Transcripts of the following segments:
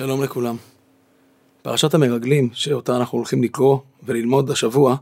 שלום לכולם. פרשת המרגלים, שאותה אנחנו הולכים לקרוא וללמוד השבוע,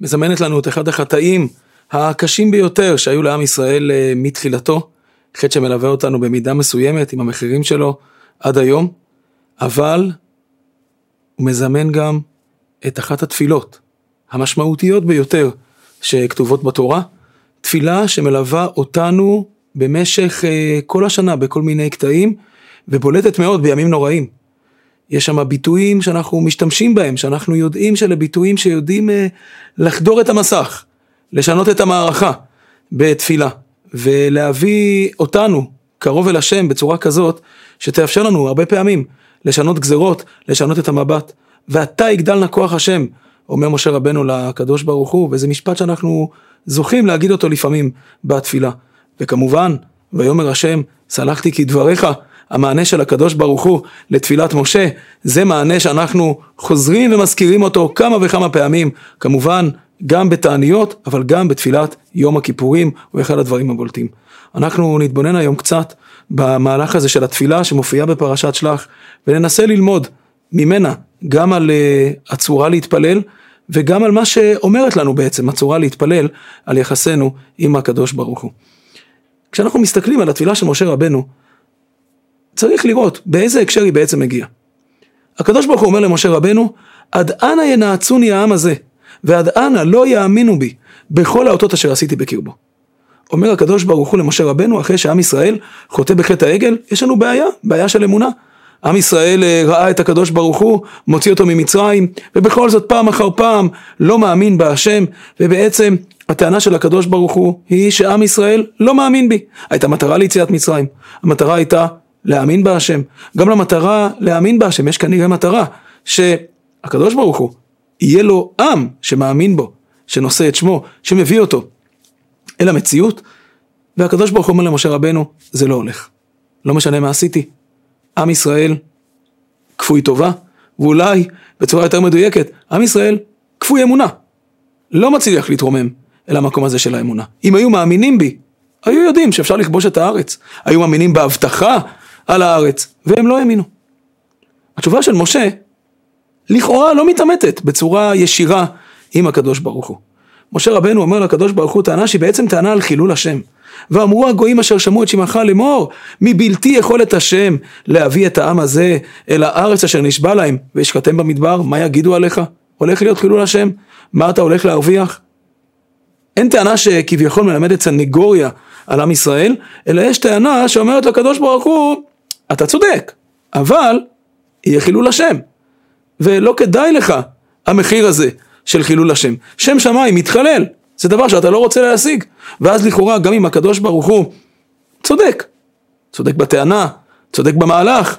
מזמנת לנו את אחד החטאים הקשים ביותר שהיו לעם ישראל אה, מתחילתו, חטא שמלווה אותנו במידה מסוימת עם המחירים שלו עד היום, אבל הוא מזמן גם את אחת התפילות המשמעותיות ביותר שכתובות בתורה, תפילה שמלווה אותנו במשך אה, כל השנה בכל מיני קטעים, ובולטת מאוד בימים נוראים. יש שם ביטויים שאנחנו משתמשים בהם, שאנחנו יודעים שאלה ביטויים שיודעים אה, לחדור את המסך, לשנות את המערכה בתפילה, ולהביא אותנו קרוב אל השם בצורה כזאת, שתאפשר לנו הרבה פעמים לשנות גזרות, לשנות את המבט. ואתה יגדל נא כוח השם, אומר משה רבנו לקדוש ברוך הוא, וזה משפט שאנחנו זוכים להגיד אותו לפעמים בתפילה. וכמובן, ויאמר השם, סלחתי כדבריך, המענה של הקדוש ברוך הוא לתפילת משה, זה מענה שאנחנו חוזרים ומזכירים אותו כמה וכמה פעמים, כמובן גם בתעניות, אבל גם בתפילת יום הכיפורים, הוא אחד הדברים הבולטים. אנחנו נתבונן היום קצת במהלך הזה של התפילה שמופיעה בפרשת שלח, וננסה ללמוד ממנה גם על uh, הצורה להתפלל, וגם על מה שאומרת לנו בעצם הצורה להתפלל על יחסינו עם הקדוש ברוך הוא. כשאנחנו מסתכלים על התפילה של משה רבנו, צריך לראות באיזה הקשר היא בעצם מגיעה. הקדוש ברוך הוא אומר למשה רבנו, עד אנה ינעצוני העם הזה, ועד אנה לא יאמינו בי, בכל האותות אשר עשיתי בקרבו. אומר הקדוש ברוך הוא למשה רבנו, אחרי שעם ישראל חוטא בחטא העגל, יש לנו בעיה, בעיה של אמונה. עם ישראל אה, ראה את הקדוש ברוך הוא, מוציא אותו ממצרים, ובכל זאת פעם אחר פעם לא מאמין בהשם, ובעצם הטענה של הקדוש ברוך הוא היא שעם ישראל לא מאמין בי. הייתה מטרה ליציאת מצרים, המטרה הייתה להאמין בהשם. גם למטרה להאמין בהשם יש כנראה מטרה שהקדוש ברוך הוא יהיה לו עם שמאמין בו, שנושא את שמו, שמביא אותו אל המציאות, והקדוש ברוך הוא אומר למשה רבנו, זה לא הולך. לא משנה מה עשיתי, עם ישראל כפוי טובה, ואולי בצורה יותר מדויקת, עם ישראל כפוי אמונה. לא מצליח להתרומם אל המקום הזה של האמונה. אם היו מאמינים בי, היו יודעים שאפשר לכבוש את הארץ. היו מאמינים בהבטחה על הארץ, והם לא האמינו. התשובה של משה, לכאורה לא מתעמתת בצורה ישירה עם הקדוש ברוך הוא. משה רבנו אומר לקדוש ברוך הוא טענה שהיא בעצם טענה על חילול השם. ואמרו הגויים אשר שמעו את שמך לאמור, מבלתי יכולת השם להביא את העם הזה אל הארץ אשר נשבע להם, וישחטם במדבר, מה יגידו עליך? הולך להיות חילול השם? מה אתה הולך להרוויח? אין טענה שכביכול מלמדת סנגוריה על עם ישראל, אלא יש טענה שאומרת לקדוש ברוך הוא, אתה צודק, אבל יהיה חילול השם. ולא כדאי לך המחיר הזה של חילול השם. שם שמיים מתחלל, זה דבר שאתה לא רוצה להשיג. ואז לכאורה גם אם הקדוש ברוך הוא צודק, צודק בטענה, צודק במהלך,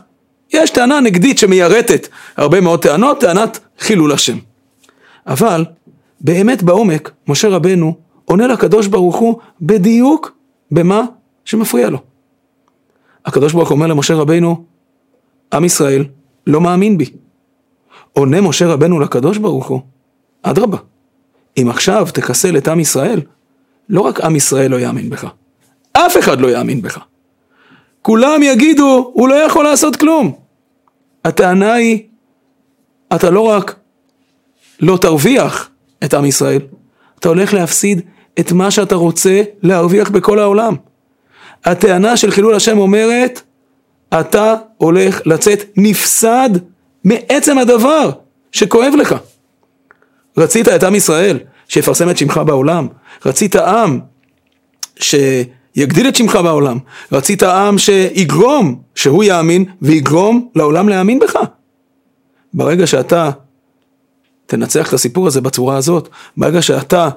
יש טענה נגדית שמיירטת הרבה מאוד טענות, טענת חילול השם. אבל באמת בעומק, משה רבנו עונה לקדוש ברוך הוא בדיוק במה שמפריע לו. הקדוש ברוך אומר למשה רבנו, עם ישראל לא מאמין בי. עונה משה רבנו לקדוש ברוך הוא, אדרבה, אם עכשיו תחסל את עם ישראל, לא רק עם ישראל לא יאמין בך, אף אחד לא יאמין בך. כולם יגידו, הוא לא יכול לעשות כלום. הטענה היא, אתה לא רק לא תרוויח את עם ישראל, אתה הולך להפסיד את מה שאתה רוצה להרוויח בכל העולם. הטענה של חילול השם אומרת, אתה הולך לצאת נפסד מעצם הדבר שכואב לך. רצית את עם ישראל שיפרסם את שמך בעולם, רצית עם שיגדיל את שמך בעולם, רצית עם שיגרום שהוא יאמין ויגרום לעולם להאמין בך. ברגע שאתה תנצח את הסיפור הזה בצורה הזאת, ברגע שאתה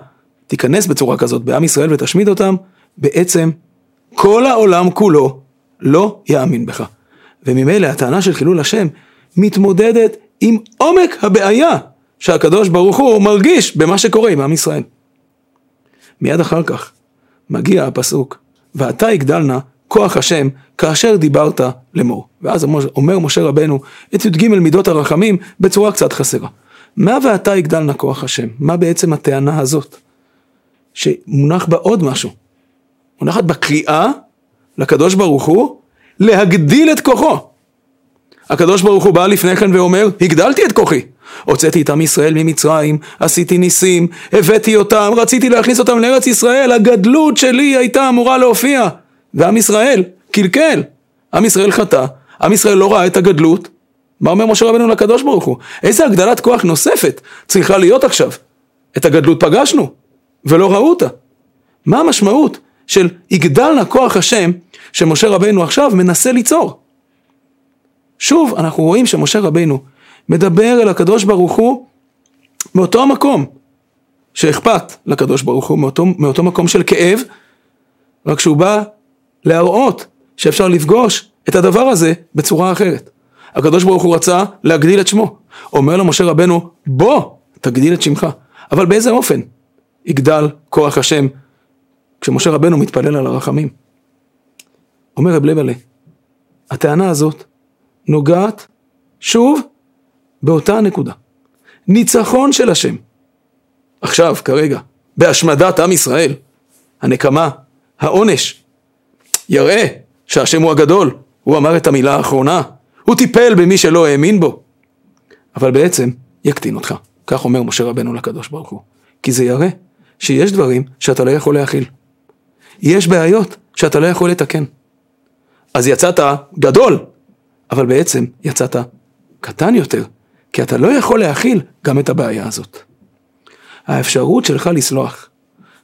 תיכנס בצורה כזאת בעם ישראל ותשמיד אותם, בעצם כל העולם כולו לא יאמין בך. וממילא הטענה של חילול השם מתמודדת עם עומק הבעיה שהקדוש ברוך הוא מרגיש במה שקורה עם עם ישראל. מיד אחר כך מגיע הפסוק, ואתה יגדל נא כוח השם כאשר דיברת לאמור. ואז אומר משה רבנו את י"ג מידות הרחמים בצורה קצת חסרה. מה ואתה יגדל נא כוח השם? מה בעצם הטענה הזאת? שמונח בה עוד משהו. מונחת בקריאה לקדוש ברוך הוא להגדיל את כוחו. הקדוש ברוך הוא בא לפני כן ואומר, הגדלתי את כוחי. הוצאתי את עם ישראל ממצרים, עשיתי ניסים, הבאתי אותם, רציתי להכניס אותם לארץ ישראל, הגדלות שלי הייתה אמורה להופיע. ועם ישראל קלקל. עם ישראל חטא, עם ישראל לא ראה את הגדלות. מה אומר משה רבנו לקדוש ברוך הוא? איזה הגדלת כוח נוספת צריכה להיות עכשיו? את הגדלות פגשנו, ולא ראו אותה. מה המשמעות של יגדל נא כוח השם שמשה רבנו עכשיו מנסה ליצור? שוב, אנחנו רואים שמשה רבנו מדבר אל הקדוש ברוך הוא מאותו המקום שאכפת לקדוש ברוך הוא, מאותו, מאותו מקום של כאב, רק שהוא בא להראות שאפשר לפגוש את הדבר הזה בצורה אחרת. הקדוש ברוך הוא רצה להגדיל את שמו. אומר למשה רבנו, בוא, תגדיל את שמך. אבל באיזה אופן יגדל כוח השם כשמשה רבנו מתפלל על הרחמים? אומר רב לבלה, הטענה הזאת נוגעת שוב באותה הנקודה. ניצחון של השם. עכשיו, כרגע, בהשמדת עם ישראל, הנקמה, העונש, יראה שהשם הוא הגדול, הוא אמר את המילה האחרונה, הוא טיפל במי שלא האמין בו, אבל בעצם יקטין אותך, כך אומר משה רבנו לקדוש ברוך הוא, כי זה יראה שיש דברים שאתה לא יכול להכיל, יש בעיות שאתה לא יכול לתקן, אז יצאת גדול, אבל בעצם יצאת קטן יותר, כי אתה לא יכול להכיל גם את הבעיה הזאת. האפשרות שלך לסלוח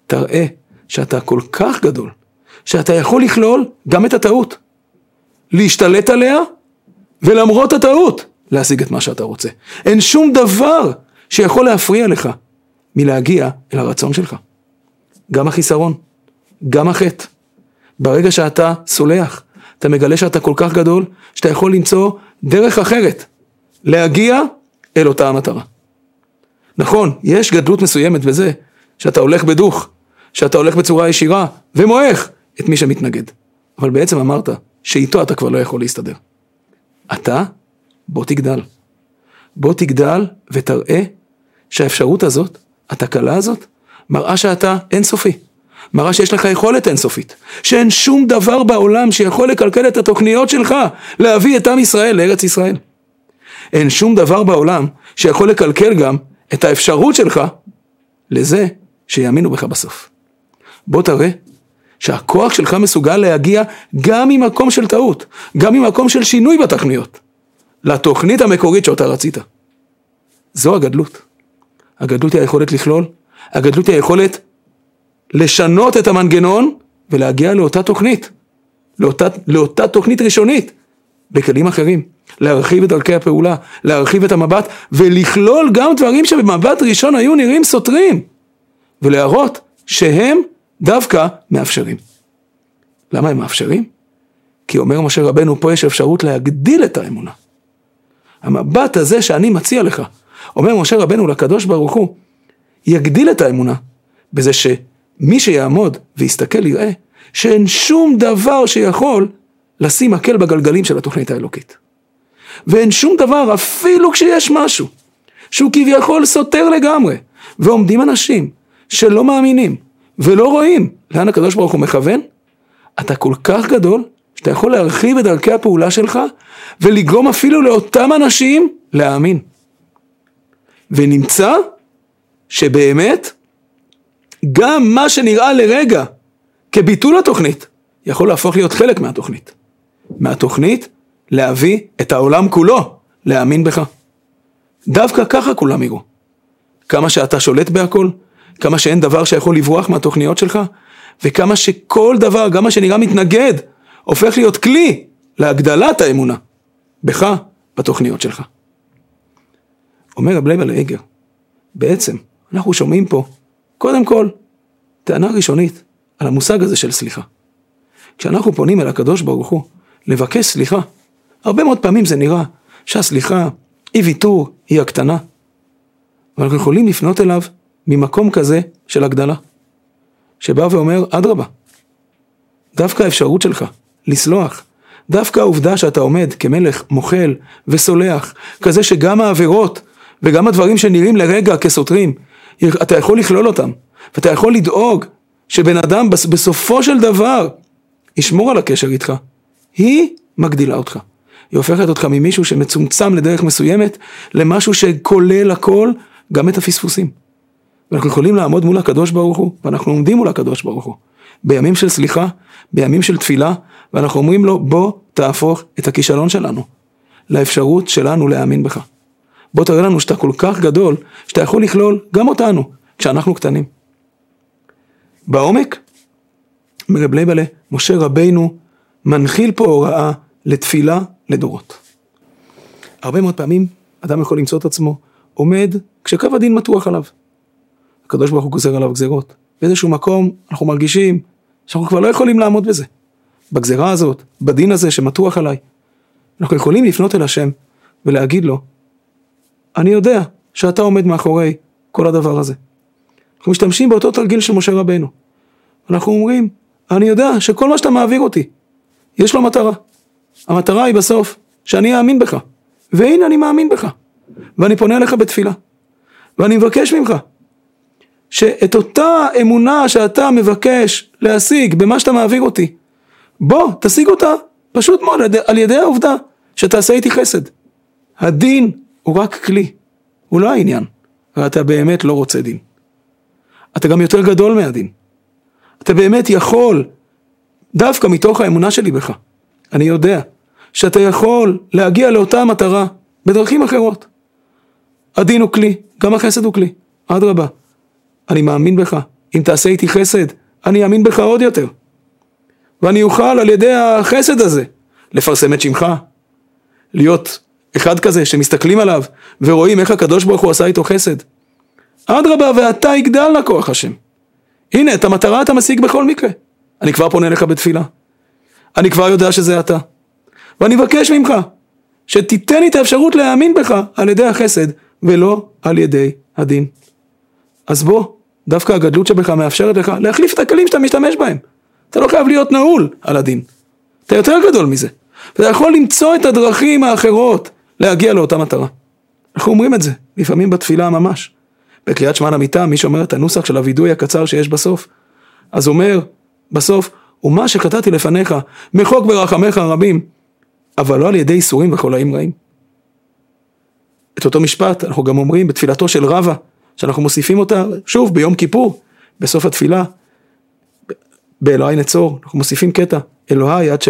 תראה שאתה כל כך גדול, שאתה יכול לכלול גם את הטעות. להשתלט עליה, ולמרות הטעות, להשיג את מה שאתה רוצה. אין שום דבר שיכול להפריע לך מלהגיע אל הרצון שלך. גם החיסרון, גם החטא. ברגע שאתה סולח, אתה מגלה שאתה כל כך גדול, שאתה יכול למצוא דרך אחרת להגיע אל אותה המטרה. נכון, יש גדלות מסוימת בזה שאתה הולך בדוך, שאתה הולך בצורה ישירה ומועך את מי שמתנגד. אבל בעצם אמרת שאיתו אתה כבר לא יכול להסתדר. אתה, בוא תגדל. בוא תגדל ותראה שהאפשרות הזאת, התקלה הזאת, מראה שאתה אינסופי. מראה שיש לך יכולת אינסופית. שאין שום דבר בעולם שיכול לקלקל את התוכניות שלך להביא את עם ישראל לארץ ישראל. אין שום דבר בעולם שיכול לקלקל גם את האפשרות שלך לזה שיאמינו בך בסוף. בוא תראה שהכוח שלך מסוגל להגיע גם ממקום של טעות, גם ממקום של שינוי בתכניות, לתוכנית המקורית שאותה רצית. זו הגדלות. הגדלות היא היכולת לכלול, הגדלות היא היכולת לשנות את המנגנון ולהגיע לאותה תוכנית, לאותה, לאותה תוכנית ראשונית, בכלים אחרים. להרחיב את דרכי הפעולה, להרחיב את המבט ולכלול גם דברים שבמבט ראשון היו נראים סותרים ולהראות שהם דווקא מאפשרים. למה הם מאפשרים? כי אומר משה רבנו, פה יש אפשרות להגדיל את האמונה. המבט הזה שאני מציע לך, אומר משה רבנו לקדוש ברוך הוא, יגדיל את האמונה בזה שמי שיעמוד ויסתכל יראה שאין שום דבר שיכול לשים מקל בגלגלים של התוכנית האלוקית. ואין שום דבר, אפילו כשיש משהו, שהוא כביכול סותר לגמרי, ועומדים אנשים שלא מאמינים ולא רואים לאן הקדוש ברוך הוא מכוון, אתה כל כך גדול, שאתה יכול להרחיב את דרכי הפעולה שלך, ולגרום אפילו לאותם אנשים להאמין. ונמצא שבאמת, גם מה שנראה לרגע כביטול התוכנית, יכול להפוך להיות חלק מהתוכנית. מהתוכנית להביא את העולם כולו להאמין בך. דווקא ככה כולם יראו. כמה שאתה שולט בהכל, כמה שאין דבר שיכול לברוח מהתוכניות שלך, וכמה שכל דבר, גם מה שנראה מתנגד, הופך להיות כלי להגדלת האמונה בך, בתוכניות שלך. אומר רב לייבל בעצם אנחנו שומעים פה, קודם כל, טענה ראשונית על המושג הזה של סליחה. כשאנחנו פונים אל הקדוש ברוך הוא לבקש סליחה, הרבה מאוד פעמים זה נראה שהסליחה, אי ויתור, היא הקטנה. אבל אנחנו יכולים לפנות אליו ממקום כזה של הגדלה. שבא ואומר, אדרבה, דווקא האפשרות שלך לסלוח, דווקא העובדה שאתה עומד כמלך מוחל וסולח, כזה שגם העבירות וגם הדברים שנראים לרגע כסותרים, אתה יכול לכלול אותם, ואתה יכול לדאוג שבן אדם בסופו של דבר ישמור על הקשר איתך, היא מגדילה אותך. היא הופכת אותך ממישהו שמצומצם לדרך מסוימת, למשהו שכולל הכל, גם את הפספוסים. ואנחנו יכולים לעמוד מול הקדוש ברוך הוא, ואנחנו עומדים מול הקדוש ברוך הוא, בימים של סליחה, בימים של תפילה, ואנחנו אומרים לו, בוא תהפוך את הכישלון שלנו לאפשרות שלנו להאמין בך. בוא תראה לנו שאתה כל כך גדול, שאתה יכול לכלול גם אותנו, כשאנחנו קטנים. בעומק, מרב לייבלה, משה רבינו מנחיל פה הוראה לתפילה לדורות. הרבה מאוד פעמים אדם יכול למצוא את עצמו עומד כשקו הדין מתוח עליו. הקדוש ברוך הוא גוזר עליו גזרות. באיזשהו מקום אנחנו מרגישים שאנחנו כבר לא יכולים לעמוד בזה. בגזרה הזאת, בדין הזה שמתוח עליי. אנחנו יכולים לפנות אל השם ולהגיד לו, אני יודע שאתה עומד מאחורי כל הדבר הזה. אנחנו משתמשים באותו תרגיל של משה רבנו. אנחנו אומרים, אני יודע שכל מה שאתה מעביר אותי, יש לו מטרה. המטרה היא בסוף שאני אאמין בך. והנה אני מאמין בך. ואני פונה אליך בתפילה. ואני מבקש ממך שאת אותה אמונה שאתה מבקש להשיג במה שאתה מעביר אותי, בוא, תשיג אותה פשוט מאוד על ידי העובדה שתעשה איתי חסד. הדין הוא רק כלי, הוא לא העניין, ואתה באמת לא רוצה דין. אתה גם יותר גדול מהדין. אתה באמת יכול, דווקא מתוך האמונה שלי בך, אני יודע שאתה יכול להגיע לאותה מטרה בדרכים אחרות. הדין הוא כלי, גם החסד הוא כלי, אדרבה. אני מאמין בך, אם תעשה איתי חסד, אני אאמין בך עוד יותר. ואני אוכל על ידי החסד הזה לפרסם את שמך, להיות אחד כזה שמסתכלים עליו ורואים איך הקדוש ברוך הוא עשה איתו חסד. אדרבה ואתה יגדל לכוח השם. הנה, את המטרה אתה משיג בכל מקרה. אני כבר פונה אליך בתפילה. אני כבר יודע שזה אתה. ואני מבקש ממך, שתיתן לי את האפשרות להאמין בך על ידי החסד, ולא על ידי הדין. אז בוא, דווקא הגדלות שבך מאפשרת לך להחליף את הכלים שאתה משתמש בהם. אתה לא חייב להיות נעול על הדין. אתה יותר גדול מזה. ואתה יכול למצוא את הדרכים האחרות להגיע לאותה מטרה. אנחנו אומרים את זה, לפעמים בתפילה ממש. בקריאת שמע למיטה, מי שאומר את הנוסח של הווידוי הקצר שיש בסוף, אז אומר בסוף, ומה שקטעתי לפניך, מחוק ברחמך הרבים, אבל לא על ידי איסורים וחולאים רעים. את אותו משפט אנחנו גם אומרים בתפילתו של רבא, שאנחנו מוסיפים אותה שוב ביום כיפור, בסוף התפילה, באלוהי נצור, אנחנו מוסיפים קטע, אלוהי עד, ש,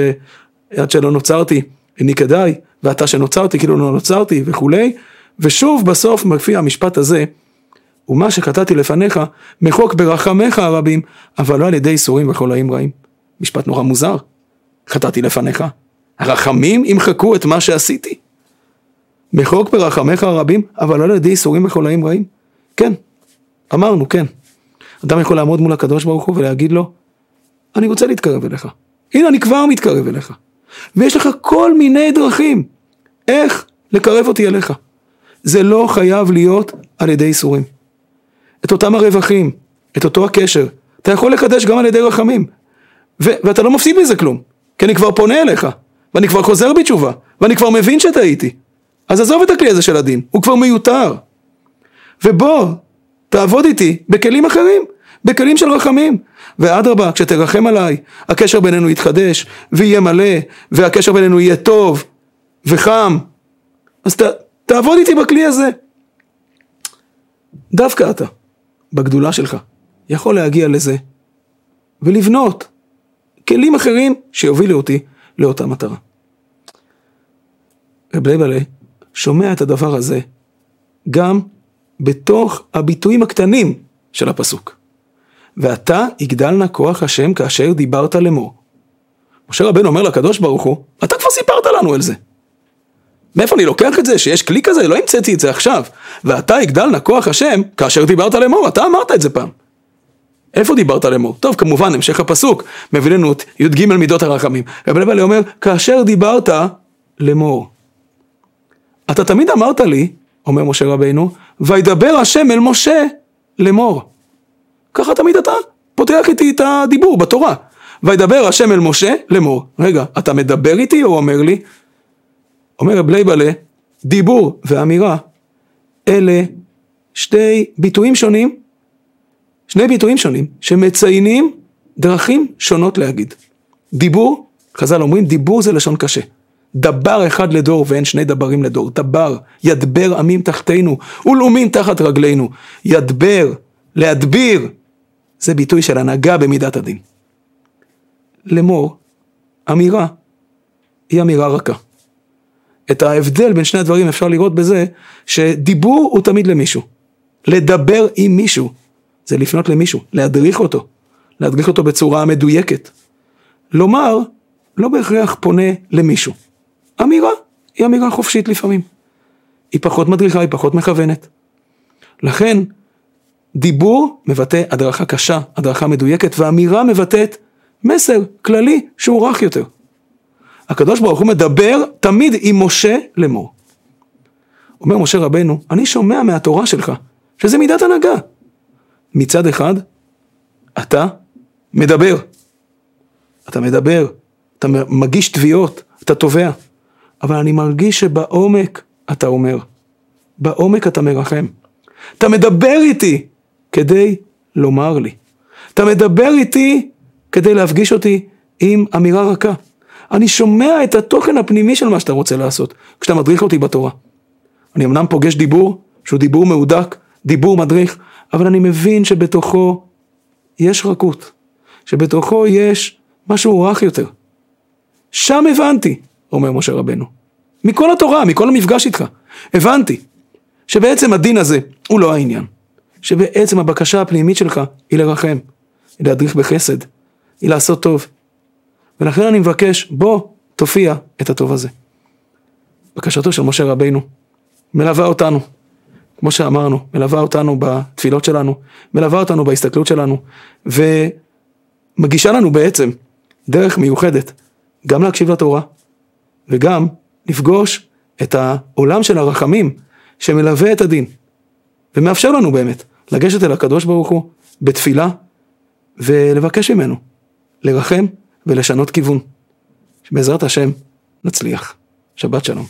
עד שלא נוצרתי, איני כדאי, ואתה שנוצרתי כאילו לא נוצרתי וכולי, ושוב בסוף מופיע המשפט הזה, ומה שקטעתי לפניך, מחוק ברחמך הרבים, אבל לא על ידי איסורים וחולאים רעים. משפט נורא מוזר, חטאתי לפניך, הרחמים ימחקו את מה שעשיתי. מחוק ברחמך הרבים, אבל לא על ידי איסורים וחולאים רעים. כן, אמרנו, כן. אדם יכול לעמוד מול הקדוש ברוך הוא ולהגיד לו, אני רוצה להתקרב אליך. הנה, אני כבר מתקרב אליך. ויש לך כל מיני דרכים איך לקרב אותי אליך. זה לא חייב להיות על ידי איסורים. את אותם הרווחים, את אותו הקשר, אתה יכול לקדש גם על ידי רחמים. ו- ואתה לא מפסיד מזה כלום, כי אני כבר פונה אליך, ואני כבר חוזר בתשובה, ואני כבר מבין שטעיתי. אז עזוב את הכלי הזה של הדין, הוא כבר מיותר. ובוא, תעבוד איתי בכלים אחרים, בכלים של רחמים. ואדרבה, כשתרחם עליי, הקשר בינינו יתחדש, ויהיה מלא, והקשר בינינו יהיה טוב, וחם. אז ת, תעבוד איתי בכלי הזה. דווקא אתה, בגדולה שלך, יכול להגיע לזה, ולבנות כלים אחרים שיובילו אותי לאותה מטרה. רב לייבלה שומע את הדבר הזה גם בתוך הביטויים הקטנים של הפסוק. ואתה יגדל נא כוח השם כאשר דיברת לאמור. משה רבנו אומר לקדוש ברוך הוא, אתה כבר סיפרת לנו על זה. מאיפה אני לוקח את זה? שיש כלי כזה? לא המצאתי את זה עכשיו. ואתה יגדל נא כוח השם כאשר דיברת לאמור, אתה אמרת את זה פעם. איפה דיברת לאמור? טוב, כמובן, המשך הפסוק מביא לנו את י"ג מידות הרחמים. רבי לבלי אומר, כאשר דיברת לאמור. אתה תמיד אמרת לי, אומר משה רבינו, וידבר השם אל משה לאמור. ככה תמיד אתה פותח איתי את הדיבור בתורה. וידבר השם אל משה לאמור. רגע, אתה מדבר איתי או אומר לי? אומר רב לייבלה, דיבור ואמירה, אלה שתי ביטויים שונים, שני ביטויים שונים, שמציינים דרכים שונות להגיד. דיבור, חז"ל אומרים, דיבור זה לשון קשה. דבר אחד לדור ואין שני דברים לדור, דבר, ידבר עמים תחתינו ולאומים תחת רגלינו, ידבר, להדביר, זה ביטוי של הנהגה במידת הדין. לאמור, אמירה, היא אמירה רכה. את ההבדל בין שני הדברים אפשר לראות בזה שדיבור הוא תמיד למישהו. לדבר עם מישהו זה לפנות למישהו, להדריך אותו, להדריך אותו בצורה מדויקת. לומר לא בהכרח פונה למישהו. אמירה היא אמירה חופשית לפעמים. היא פחות מדריכה, היא פחות מכוונת. לכן, דיבור מבטא הדרכה קשה, הדרכה מדויקת, ואמירה מבטאת מסר כללי שהוא רך יותר. הקדוש ברוך הוא מדבר תמיד עם משה לאמור. אומר משה רבנו, אני שומע מהתורה שלך, שזה מידת הנהגה. מצד אחד, אתה מדבר. אתה מדבר, אתה מגיש תביעות, אתה תובע. אבל אני מרגיש שבעומק אתה אומר, בעומק אתה מרחם. אתה מדבר איתי כדי לומר לי. אתה מדבר איתי כדי להפגיש אותי עם אמירה רכה. אני שומע את התוכן הפנימי של מה שאתה רוצה לעשות, כשאתה מדריך אותי בתורה. אני אמנם פוגש דיבור, שהוא דיבור מהודק, דיבור מדריך, אבל אני מבין שבתוכו יש רכות, שבתוכו יש משהו רך יותר. שם הבנתי, אומר משה רבנו, מכל התורה, מכל המפגש איתך, הבנתי שבעצם הדין הזה הוא לא העניין, שבעצם הבקשה הפנימית שלך היא לרחם, היא להדריך בחסד, היא לעשות טוב. ולכן אני מבקש, בוא תופיע את הטוב הזה. בקשתו של משה רבינו מלווה אותנו, כמו שאמרנו, מלווה אותנו בתפילות שלנו, מלווה אותנו בהסתכלות שלנו, ומגישה לנו בעצם דרך מיוחדת, גם להקשיב לתורה, וגם לפגוש את העולם של הרחמים שמלווה את הדין, ומאפשר לנו באמת לגשת אל הקדוש ברוך הוא בתפילה ולבקש ממנו לרחם ולשנות כיוון. שבעזרת השם נצליח. שבת שלום.